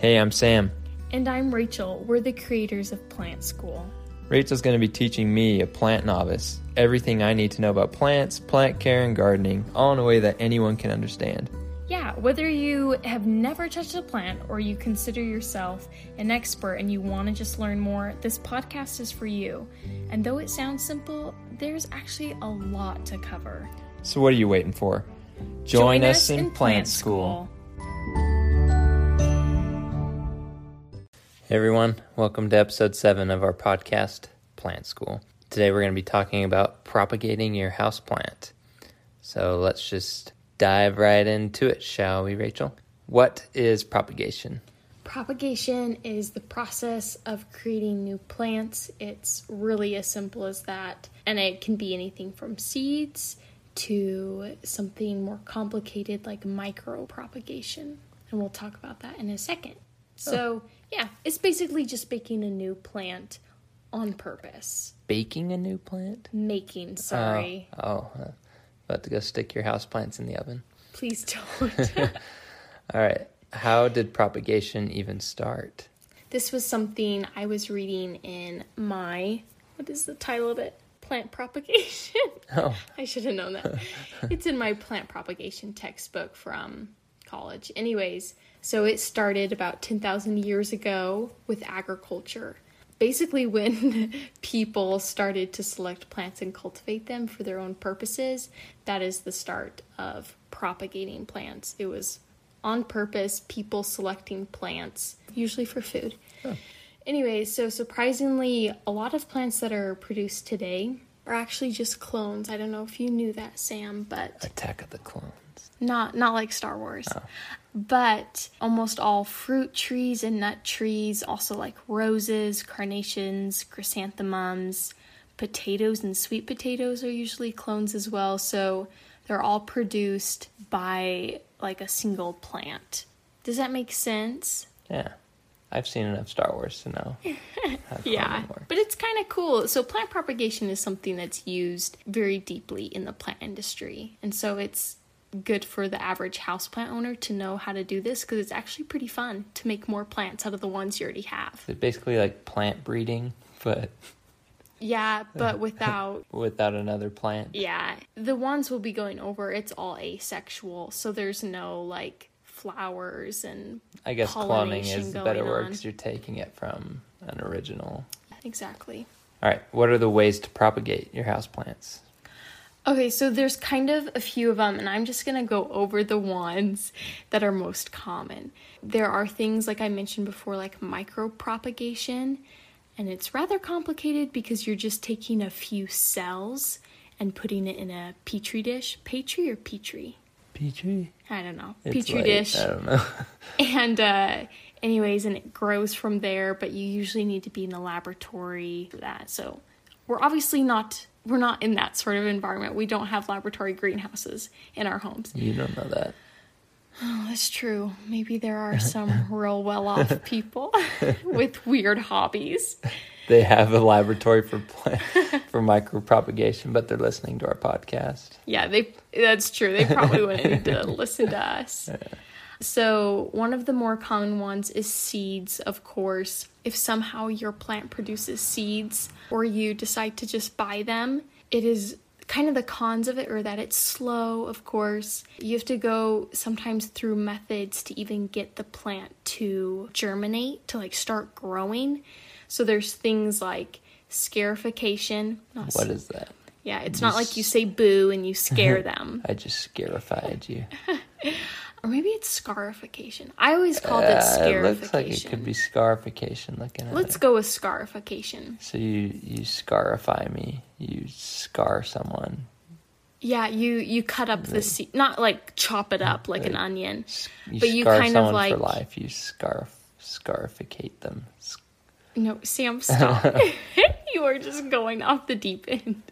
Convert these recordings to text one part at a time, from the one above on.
Hey, I'm Sam. And I'm Rachel. We're the creators of Plant School. Rachel's going to be teaching me, a plant novice, everything I need to know about plants, plant care, and gardening, all in a way that anyone can understand. Yeah, whether you have never touched a plant or you consider yourself an expert and you want to just learn more, this podcast is for you. And though it sounds simple, there's actually a lot to cover. So, what are you waiting for? Join, Join us, in, in Plant, School. School. Hey everyone, welcome to episode 7 of our podcast, Plant School. Today we're going to be talking about propagating your house plant. So let's just dive right into it, shall we, Rachel? What is propagation? Propagation is the process of creating new plants. It's really as simple as that. And it can be anything from seeds to something more complicated like micro propagation. And we'll talk about that in a second. Oh. So, oh yeah, it's basically just baking a new plant on purpose. Baking a new plant? Making, sorry. Oh, oh about to go stick your house plants in the oven. Please don't. All right. How did propagation even start? This was something I was reading in my what is the title of it? Plant propagation. Oh. I should have known that. it's in my plant propagation textbook from college. Anyways, so it started about 10,000 years ago with agriculture. Basically, when people started to select plants and cultivate them for their own purposes, that is the start of propagating plants. It was on purpose, people selecting plants, usually for food. Oh. Anyway, so surprisingly, a lot of plants that are produced today are actually just clones. I don't know if you knew that, Sam, but Attack of the Clones. Not not like Star Wars. Oh. But almost all fruit trees and nut trees, also like roses, carnations, chrysanthemums, potatoes and sweet potatoes are usually clones as well. So they're all produced by like a single plant. Does that make sense? Yeah. I've seen enough Star Wars to know. yeah, but it's kind of cool. So, plant propagation is something that's used very deeply in the plant industry. And so, it's good for the average houseplant owner to know how to do this because it's actually pretty fun to make more plants out of the ones you already have. It's basically like plant breeding, but yeah, but without without another plant. Yeah. The ones we'll be going over, it's all asexual, so there's no like flowers and I guess cloning is the better word because you're taking it from an original. Exactly. All right. What are the ways to propagate your house plants? Okay, so there's kind of a few of them, and I'm just gonna go over the ones that are most common. There are things like I mentioned before, like micro propagation, and it's rather complicated because you're just taking a few cells and putting it in a petri dish. Petri or petri? Petri? I don't know. It's petri like, dish. I don't know. and uh, anyways, and it grows from there, but you usually need to be in a laboratory for that. So we're obviously not we're not in that sort of environment. We don't have laboratory greenhouses in our homes. You don't know that. Oh, that's true. Maybe there are some real well off people with weird hobbies. They have a laboratory for plant, for micropropagation, but they're listening to our podcast. Yeah, they that's true. They probably wouldn't need to listen to us. So, one of the more common ones is seeds, of course. If somehow your plant produces seeds or you decide to just buy them, it is kind of the cons of it are that it's slow, of course. You have to go sometimes through methods to even get the plant to germinate, to like start growing. So, there's things like scarification. What is that? Yeah, it's not like you say boo and you scare them. I just scarified you. Or maybe it's scarification. I always called uh, it scarification. It looks like it could be scarification looking at Let's it. go with scarification. So you you scarify me. You scar someone. Yeah, you you cut up the seed, not like chop it up like an onion, you but you kind of like for life. You scarf scarificate them. No, Sam, stop. you are just going off the deep end.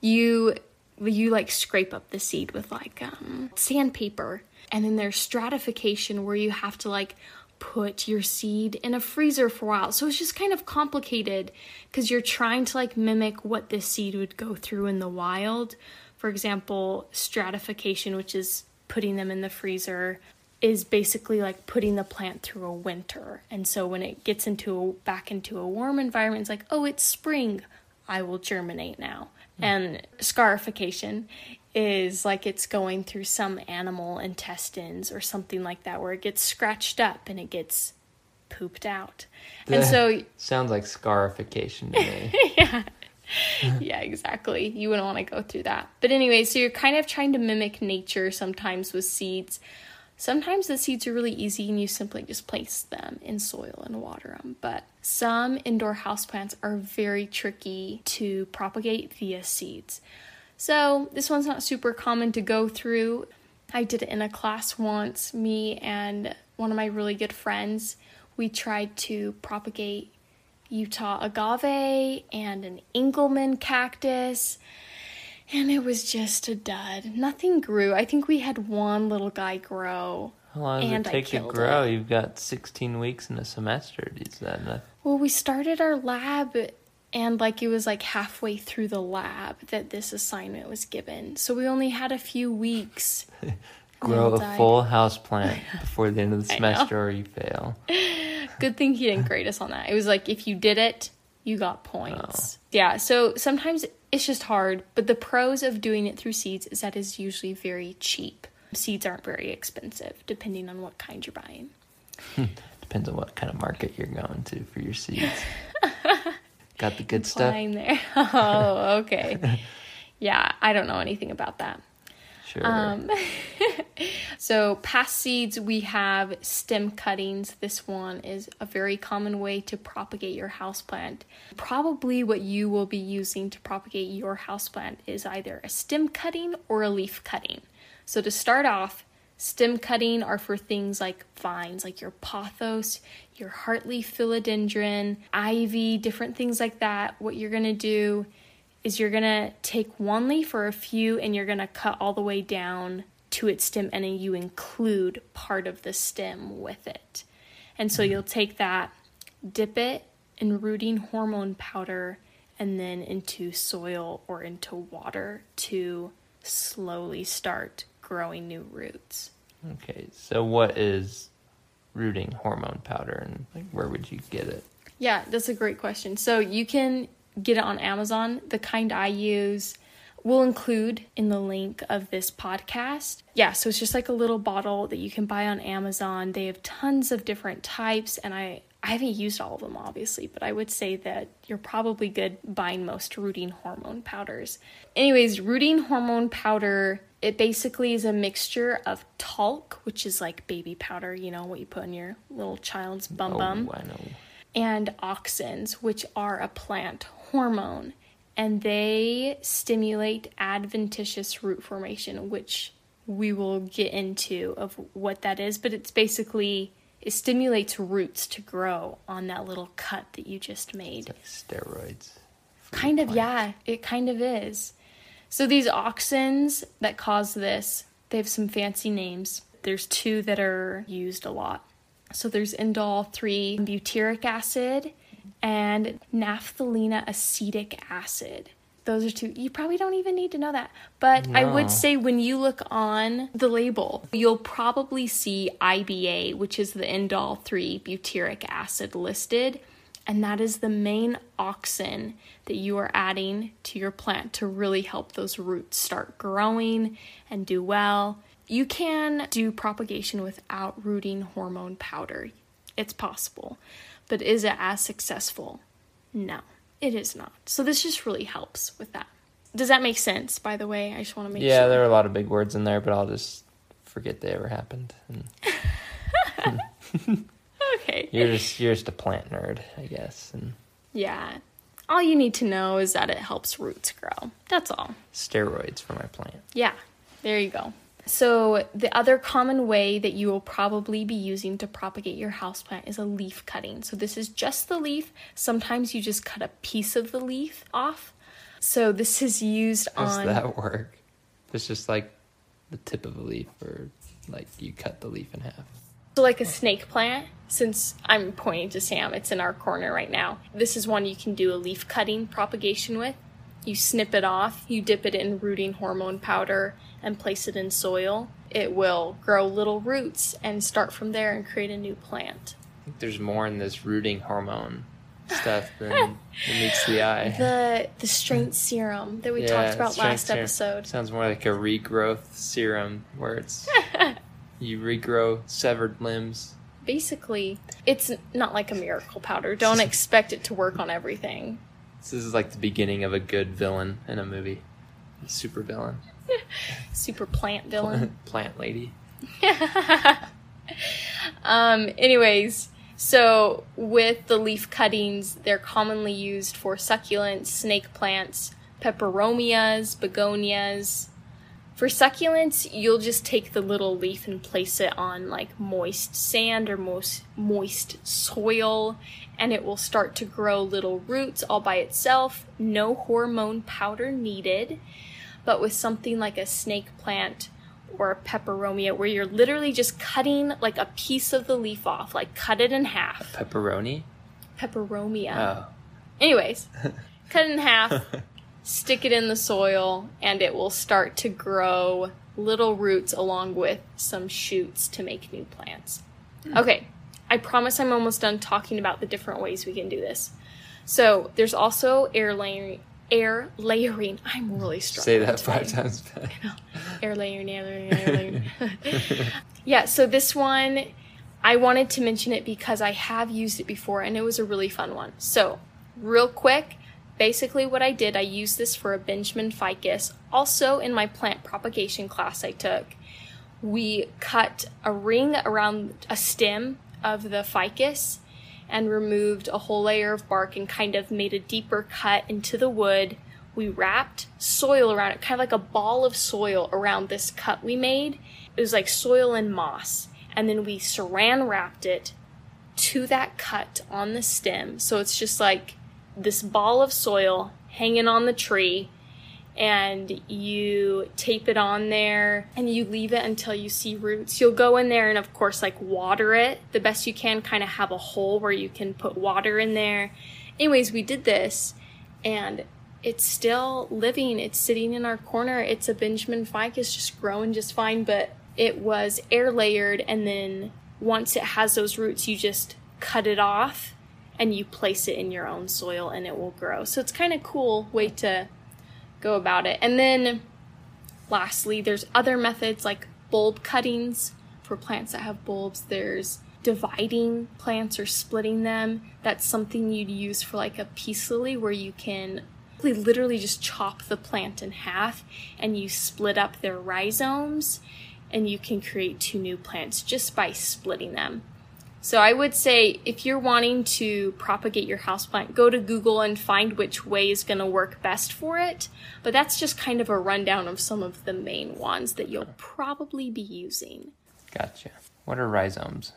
You you like scrape up the seed with like um, sandpaper, and then there's stratification where you have to like put your seed in a freezer for a while. So it's just kind of complicated because you're trying to like mimic what this seed would go through in the wild. For example, stratification, which is putting them in the freezer, is basically like putting the plant through a winter. And so when it gets into a, back into a warm environment, it's like, oh, it's spring. I will germinate now. Mm. And scarification is like it's going through some animal intestines or something like that where it gets scratched up and it gets pooped out. And so sounds like scarification to me. yeah. yeah, exactly. You wouldn't want to go through that. But anyway, so you're kind of trying to mimic nature sometimes with seeds. Sometimes the seeds are really easy and you simply just place them in soil and water them. But some indoor houseplants are very tricky to propagate via seeds. So this one's not super common to go through. I did it in a class once. Me and one of my really good friends, we tried to propagate Utah agave and an Engelmann cactus. And it was just a dud. Nothing grew. I think we had one little guy grow. How long does it take to grow? It. You've got 16 weeks in a semester. Is that enough? Well, we started our lab and like it was like halfway through the lab that this assignment was given so we only had a few weeks grow a full house plant before the end of the semester or you fail good thing he didn't grade us on that it was like if you did it you got points oh. yeah so sometimes it's just hard but the pros of doing it through seeds is that it's usually very cheap seeds aren't very expensive depending on what kind you're buying depends on what kind of market you're going to for your seeds Got the good stuff. there. Oh, okay. yeah, I don't know anything about that. Sure. Um, so, past seeds, we have stem cuttings. This one is a very common way to propagate your houseplant. Probably what you will be using to propagate your houseplant is either a stem cutting or a leaf cutting. So, to start off, Stem cutting are for things like vines, like your pothos, your heartleaf philodendron, ivy, different things like that. What you're gonna do is you're gonna take one leaf or a few and you're gonna cut all the way down to its stem and then you include part of the stem with it. And so you'll take that, dip it in rooting hormone powder, and then into soil or into water to slowly start growing new roots. Okay, so what is rooting hormone powder and like where would you get it? Yeah, that's a great question. So you can get it on Amazon. The kind I use we'll include in the link of this podcast. Yeah, so it's just like a little bottle that you can buy on Amazon. They have tons of different types and I I haven't used all of them obviously, but I would say that you're probably good buying most rooting hormone powders. Anyways, rooting hormone powder it basically is a mixture of talc, which is like baby powder, you know, what you put in your little child's bum oh, bum. Oh, And auxins, which are a plant hormone, and they stimulate adventitious root formation, which we will get into of what that is, but it's basically it stimulates roots to grow on that little cut that you just made. Like steroids. Kind of, yeah, it kind of is. So these auxins that cause this, they have some fancy names. There's two that are used a lot. So there's indole 3 butyric acid and naphthalene acetic acid. Those are two. You probably don't even need to know that. But no. I would say when you look on the label, you'll probably see IBA, which is the indole 3 butyric acid listed. And that is the main auxin that you are adding to your plant to really help those roots start growing and do well. You can do propagation without rooting hormone powder. It's possible. But is it as successful? No, it is not. So this just really helps with that. Does that make sense, by the way? I just want to make yeah, sure. Yeah, there are a lot of big words in there, but I'll just forget they ever happened. And... okay. You're just you're just a plant nerd, I guess. And yeah. All you need to know is that it helps roots grow. That's all. Steroids for my plant. Yeah. There you go. So, the other common way that you will probably be using to propagate your houseplant is a leaf cutting. So, this is just the leaf. Sometimes you just cut a piece of the leaf off. So, this is used How on. does that work? It's just like the tip of a leaf, or like you cut the leaf in half. So, like a snake plant, since I'm pointing to Sam, it's in our corner right now. This is one you can do a leaf cutting propagation with. You snip it off, you dip it in rooting hormone powder, and place it in soil. It will grow little roots and start from there and create a new plant. I think there's more in this rooting hormone stuff than meets the eye. The the strength serum that we talked about last serum. episode. Sounds more like a regrowth serum where it's you regrow severed limbs. Basically, it's not like a miracle powder. Don't expect it to work on everything. This is like the beginning of a good villain in a movie. A Super villain. Super plant villain. Plant lady. Um, anyways, so with the leaf cuttings, they're commonly used for succulents, snake plants, peperomias, begonias. For succulents, you'll just take the little leaf and place it on like moist sand or most moist soil, and it will start to grow little roots all by itself. No hormone powder needed. But with something like a snake plant or a peperomia, where you're literally just cutting like a piece of the leaf off, like cut it in half. Pepperoni? Peperomia. Oh. Anyways, cut it in half, stick it in the soil, and it will start to grow little roots along with some shoots to make new plants. Hmm. Okay, I promise I'm almost done talking about the different ways we can do this. So there's also air layering. Air layering. I'm really struggling. Say that today. five times fast. air layering, air layering, air layering. yeah, so this one, I wanted to mention it because I have used it before and it was a really fun one. So, real quick, basically what I did, I used this for a Benjamin ficus. Also, in my plant propagation class I took, we cut a ring around a stem of the ficus and removed a whole layer of bark and kind of made a deeper cut into the wood. We wrapped soil around it, kind of like a ball of soil around this cut we made. It was like soil and moss. And then we saran wrapped it to that cut on the stem. So it's just like this ball of soil hanging on the tree and you tape it on there and you leave it until you see roots. You'll go in there and of course like water it the best you can, kind of have a hole where you can put water in there. Anyways, we did this and it's still living. It's sitting in our corner. It's a Benjamin ficus just growing just fine, but it was air layered and then once it has those roots, you just cut it off and you place it in your own soil and it will grow. So it's kind of cool way to go about it. And then lastly, there's other methods like bulb cuttings for plants that have bulbs. There's dividing plants or splitting them. That's something you'd use for like a peace lily where you can literally just chop the plant in half and you split up their rhizomes and you can create two new plants just by splitting them. So I would say if you're wanting to propagate your houseplant, go to Google and find which way is going to work best for it. But that's just kind of a rundown of some of the main ones that you'll probably be using. Gotcha. What are rhizomes?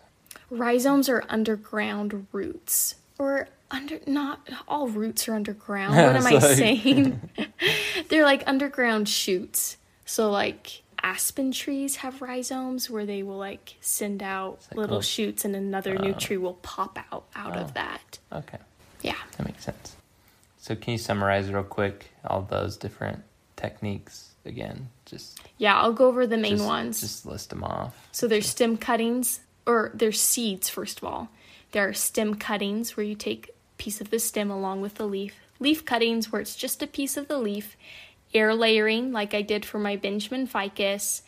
Rhizomes are underground roots. Or under not all roots are underground. What am I saying? They're like underground shoots. So like aspen trees have rhizomes where they will like send out little shoots and another new oh. tree will pop out out Oh. of that. Okay, Yeah. that makes sense. So, can you summarize real quick all those different techniques again? Just Yeah, I'll go over the main just, ones. Just list them off. So there's stem cuttings, or there's seeds, first of all. There are stem cuttings where you take a piece of the stem along with the leaf. Leaf cuttings where it's just a piece of the leaf. Air layering, like I did for my Benjamin ficus.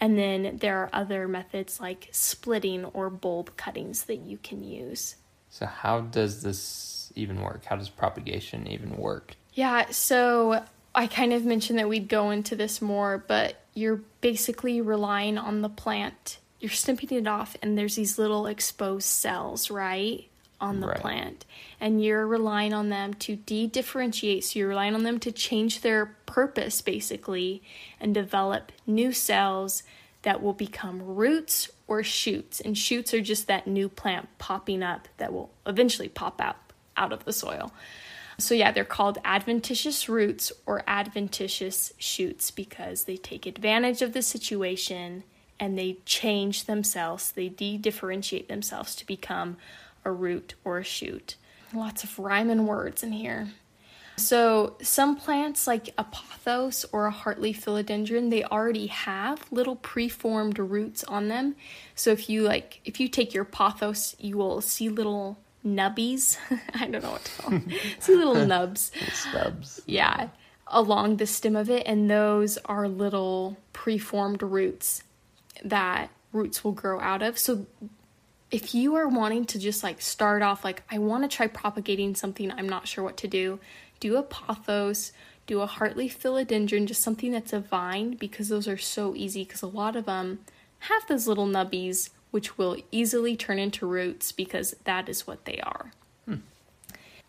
And then there are other methods like splitting or bulb cuttings that you can use. So, how does this even work? How does propagation even work? Yeah, so I kind of mentioned that we'd go into this more, but you're basically relying on the plant. You're snipping it off, and there's these little exposed cells, right? On the Right. plant. And you're relying on them to de-differentiate. So you're relying on them to change their purpose basically and develop new cells that will become roots or shoots. And shoots are just that new plant popping up that will eventually pop out out of the soil. So yeah they're called adventitious roots or adventitious shoots because they take advantage of the situation and they change themselves. They de-differentiate themselves to become a root or a shoot lots of rhyming words in here so some plants like a pothos or a heartleaf philodendron, they already have little preformed roots on them. So if you like if you take your pothos, you will see little nubbies. I don't know what to call them. see little nubs. Stubs. Yeah, along the stem of it and those are little preformed roots that roots will grow out of. So if you are wanting to just like start off like I want to try propagating something I'm not sure what to do, do a pothos, do a heartleaf philodendron, just something that's a vine because those are so easy because a lot of them have those little nubbies which will easily turn into roots because that is what they are. Hmm.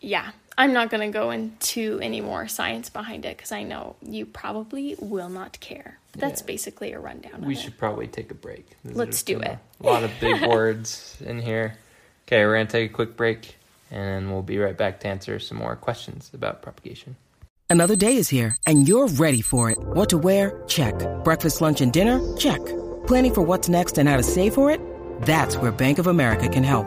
Yeah, I'm not going to go into any more science behind it because I know you probably will not care. But that's Yeah. basically a rundown We of should it. probably take a break. This Let's do it. A lot of big words in here. Okay, we're going to take a quick break and we'll be right back to answer some more questions about propagation. Another day is here, and you're ready for it. What to wear? Check. Breakfast, lunch, and dinner? Check. Planning for what's next and how to save for it? That's where Bank of America can help.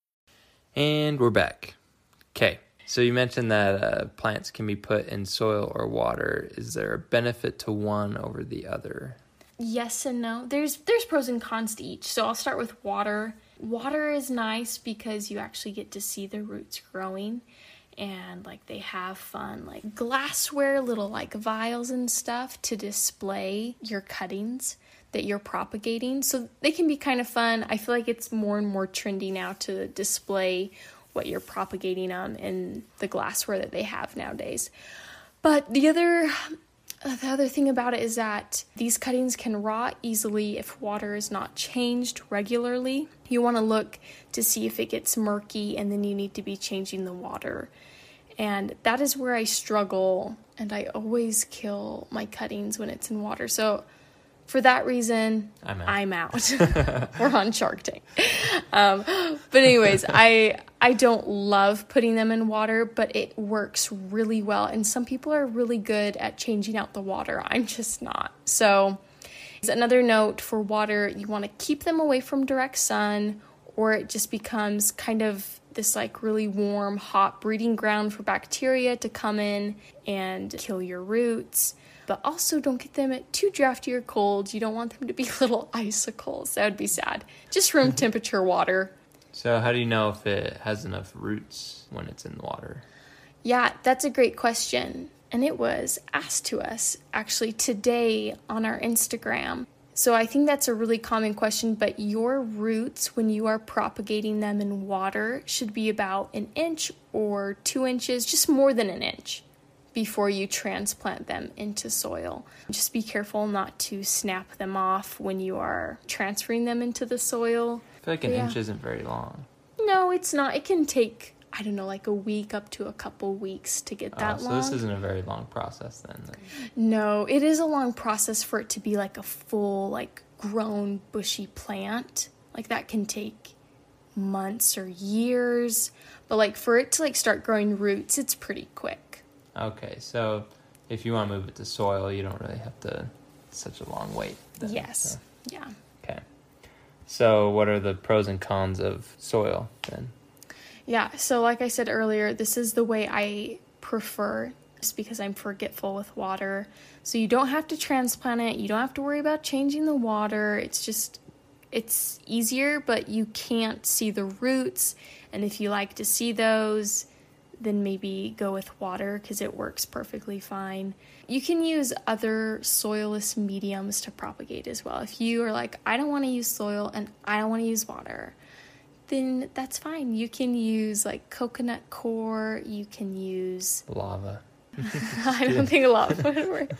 And we're back. Okay, so you mentioned that uh, plants can be put in soil or water. Is there a benefit to one over the other? Yes and no. There's there's pros and cons to each. So I'll start with water. Water is nice because you actually get to see the roots growing and like they have fun like glassware little like vials and stuff to display your cuttings that you're propagating. So they can be kind of fun. I feel like it's more and more trendy now to display what you're propagating um in the glassware that they have nowadays. But the other the other thing about it is that these cuttings can rot easily if water is not changed regularly. You want to look to see if it gets murky and then you need to be changing the water. And that is where I struggle and I always kill my cuttings when it's in water. So for that reason, I'm out. I'm out. We're on Shark Tank. Um, but anyways, I I don't love putting them in water, but it works really well. And some people are really good at changing out the water. I'm just not. So another note for water, you want to keep them away from direct sun, or it just becomes kind of this like really warm, hot breeding ground for bacteria to come in and kill your roots but also don't get them too drafty or cold. You don't want them to be little icicles. That would be sad. Just room mm-hmm. temperature water. So, how do you know if it has enough roots when it's in the water? Yeah, that's a great question. And it was asked to us actually today on our Instagram. So I think that's a really common question, but your roots, when you are propagating them in water, should be about an inch or two inches, just more than an inch, before you transplant them into soil. Just be careful not to snap them off when you are transferring them into the soil. I feel like an Yeah. inch isn't very long. No, it's not. It can take, I don't know, like a week up to a couple weeks to get Oh, that so long. So this isn't a very long process then. No, it is a long process for it to be like a full, like grown, bushy plant. Like that can take months or years. But like for it to like start growing roots, it's pretty quick. Okay, so if you want to move it to soil, you don't really have to such a long wait. then, Yes. Yeah. Okay. So, what are the pros and cons of soil then? Yeah, so like I said earlier, this is the way I prefer just because I'm forgetful with water. So you don't have to transplant it, you don't have to worry about changing the water. It's just it's easier, but you can't see the roots. And if you like to see those, then maybe go with water because it works perfectly fine. You can use other soilless mediums to propagate as well. If you are like, I don't want to use soil and I don't want to use water, then that's fine. You can use like coconut coir, you can use lava. I don't think lava would work.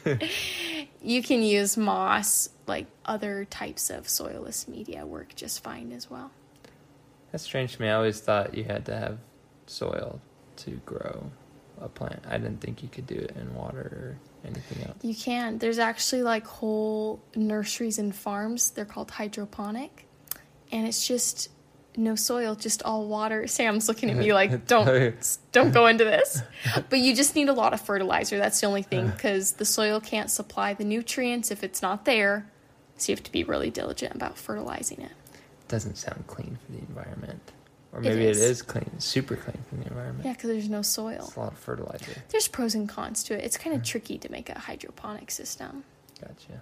you can use moss, like other types of soilless media work just fine as well. That's strange to me. I always thought you had to have soil to grow a plant. I didn't think you could do it in water or anything else. You can. There's actually like whole nurseries and farms. They're called hydroponic. And it's just no soil, just all water. Sam's looking at me like, "Don't oh, don't go into this." But you just need a lot of fertilizer. That's the only thing because the soil can't supply the nutrients if it's not there. So you have to be really diligent about fertilizing it. Doesn't sound clean for the environment. Or maybe it is, it is clean, super clean from the environment. Yeah, because there's no soil. It's a lot of fertilizer. There's pros and cons to it. It's kind of tricky to make a hydroponic system. Gotcha.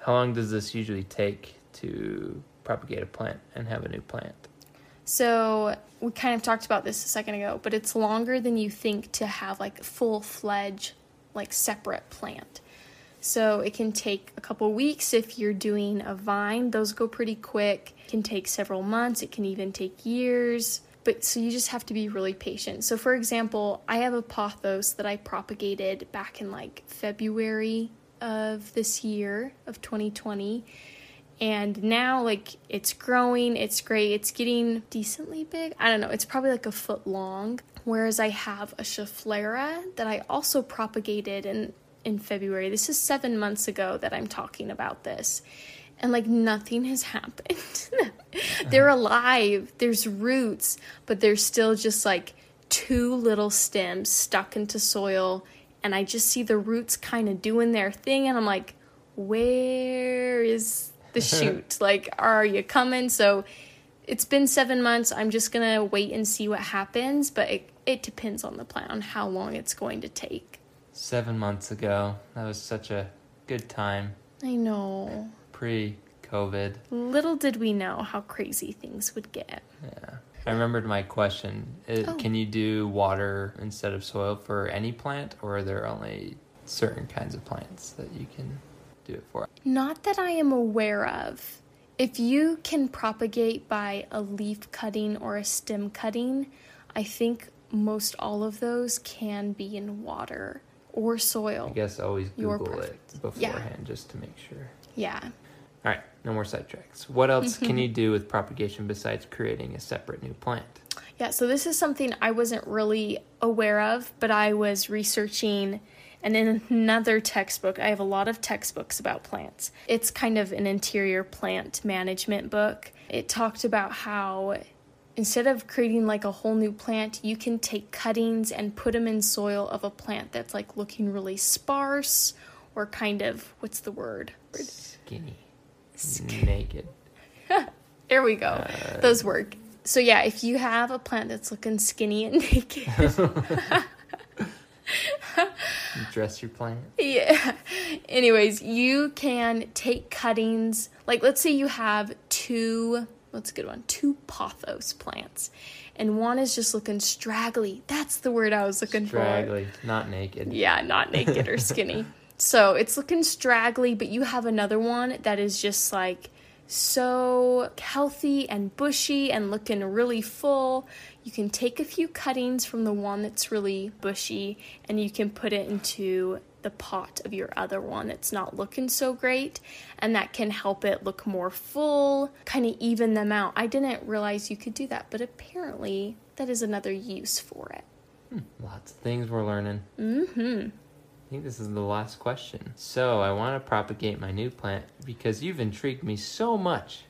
How long does this usually take to propagate a plant and have a new plant? So we kind of talked about this a second ago, but it's longer than you think to have like full fledged, like separate plant. So it can take a couple weeks if you're doing a vine, those go pretty quick. It can take several months, it can even take years. But so you just have to be really patient. So for example, I have a pothos that I propagated back in like February of this year of 2020 and now like it's growing. It's great. It's getting decently big. I don't know. It's probably like a foot long. Whereas i have a schefflera that i also propagated in in february this is seven months ago that i'm talking about this and like nothing has happened they're uh-huh. alive there's roots but there's still just like two little stems stuck into soil and i just see the roots kind of doing their thing and i'm like where is the shoot. like, are you coming? So it's been seven months. I'm just gonna wait and see what happens, but it it depends on the plan on how long it's going to take. Seven months ago, that was such a good time. I know. Pre COVID. Little did we know how crazy things would get. Yeah. I remembered my question. It, oh. Can you do water instead of soil for any plant, or are there only certain kinds of plants that you can do it for? Not that I am aware of. If you can propagate by a leaf cutting or a stem cutting, I think most all of those can be in water or soil. I guess always Google it beforehand yeah. just to make sure. Yeah. All right, no more sidetracks. What else can you do with propagation besides creating a separate new plant? Yeah, so this is something I wasn't really aware of, but I was researching and in another textbook, I have a lot of textbooks about plants. It's kind of an interior plant management book. It talked about how instead of creating like a whole new plant, you can take cuttings and put them in soil of a plant that's like looking really sparse or kind of what's the word? Skinny. Naked. there we go. Uh, Those work. So yeah, if you have a plant that's looking skinny and naked, dress your plant. Yeah. Anyways, you can take cuttings. Like, let's say you have two, what's a good one? Two pothos plants. And one is just looking straggly. That's the word I was looking straggly, for. Straggly, not naked. Yeah, not naked or skinny. so it's looking straggly, but you have another one that is just like so healthy and bushy and looking really full. You can take a few cuttings from the one that's really bushy and you can put it into the pot of your other one that's not looking so great, and that can help it look more full, kind of even them out. I didn't realize you could do that, but apparently that is another use for it. Hmm, lots of things we're learning. Mm hmm. I think this is the last question. So, I want to propagate my new plant because you've intrigued me so much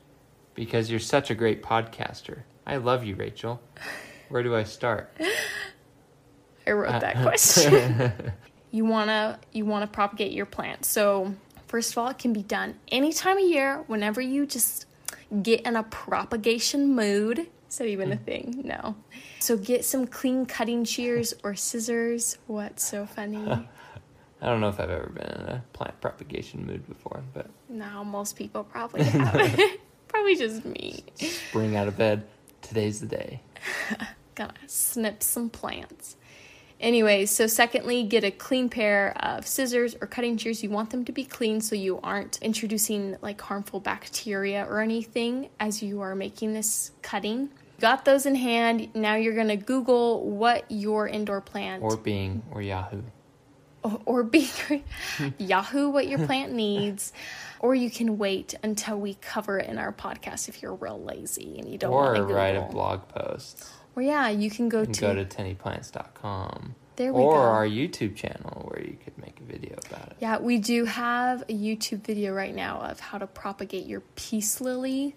because you're such a great podcaster. I love you, Rachel. Where do I start? I wrote that question. you want to you want to propagate your plant. So, First of all, it can be done any time of year, whenever you just get in a propagation mood. Is that even a hmm. thing? No. So get some clean cutting shears or scissors. What's so funny? I don't know if I've ever been in a plant propagation mood before, but no, most people probably have. probably just me. Spring out of bed. Today's the day. Gonna snip some plants. Anyway, so secondly, get a clean pair of scissors or cutting shears. You want them to be clean so you aren't introducing like harmful bacteria or anything as you are making this cutting. Got those in hand. Now you're to Google what your indoor plant or Bing or Yahoo or, or Bing Yahoo what your plant needs. Or you can wait until we cover it in our podcast if you're real lazy and you don't or want to write a blog post or yeah, you can go to go to tennyplants.com. There we or go. our YouTube channel where you could make a video about it. Yeah, we do have a YouTube video right now of how to propagate your peace lily,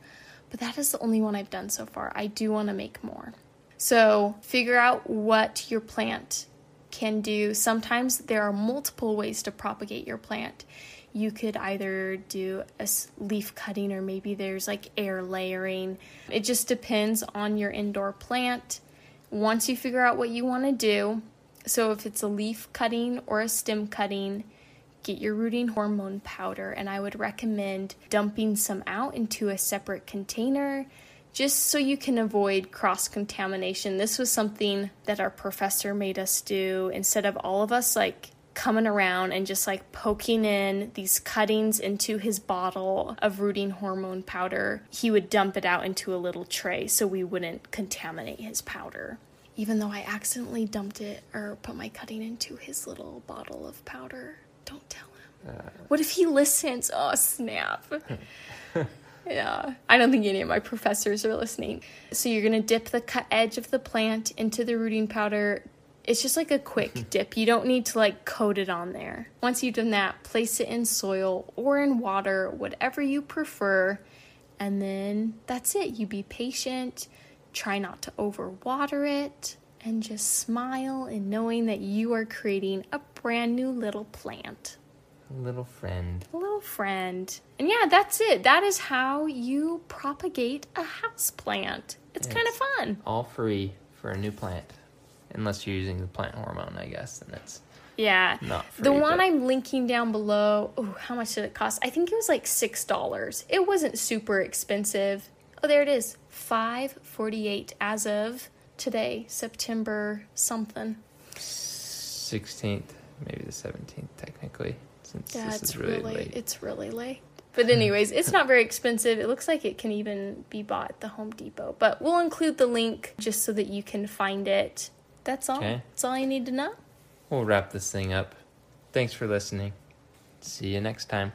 but that is the only one I've done so far. I do want to make more. So, figure out what your plant can do. Sometimes there are multiple ways to propagate your plant you could either do a leaf cutting or maybe there's like air layering. It just depends on your indoor plant. Once you figure out what you want to do, so if it's a leaf cutting or a stem cutting, get your rooting hormone powder and I would recommend dumping some out into a separate container just so you can avoid cross contamination. This was something that our professor made us do instead of all of us like coming around and just like poking in these cuttings into his bottle of rooting hormone powder, he would dump it out into a little tray so we wouldn't contaminate his powder. Even though I accidentally dumped it or put my cutting into his little bottle of powder. Don't tell him. Uh, what if he listens? Oh, snap. yeah, I don't think any of my professors are listening. So you're going to dip the cut edge of the plant into the rooting powder, it's just like a quick mm-hmm. dip. You don't need to like coat it on there. Once you've done that, place it in soil or in water, whatever you prefer. And then that's it. You be patient, try not to overwater it, and just smile in knowing that you are creating a brand new little plant. A little friend. A little friend. And yeah, that's it. That is how you propagate a house plant. It's kind of fun. All free for a new plant unless you're using the plant hormone, I guess, then it's yeah. Not free, the one but... I'm linking down below. Oh, how much did it cost? I think it was like six dollars. It wasn't super expensive. Oh, there it is, five forty eight as of today, September something. Sixteenth, maybe the seventeenth, technically, since yeah, this is really, really late. It's really late. But anyways, it's not very expensive. It looks like it can even be bought at the Home Depot. But we'll include the link just so that you can find it that's all. Okay. That's all you need to know. We'll wrap this thing up. Thanks for listening. See you next time.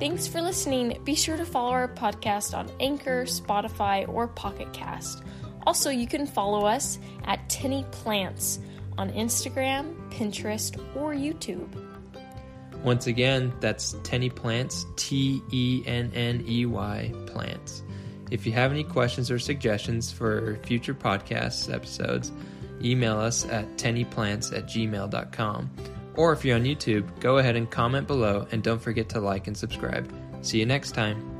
Thanks for listening. Be sure to follow our podcast on Anchor, Spotify, or Pocket Cast. Also, you can follow us at Tenny Plants on Instagram, Pinterest, or YouTube. Once again, that's Tenny Plants, T E N N E Y Plants. If you have any questions or suggestions for future podcast episodes, email us at tennyplants at gmail.com. Or if you're on YouTube, go ahead and comment below and don't forget to like and subscribe. See you next time.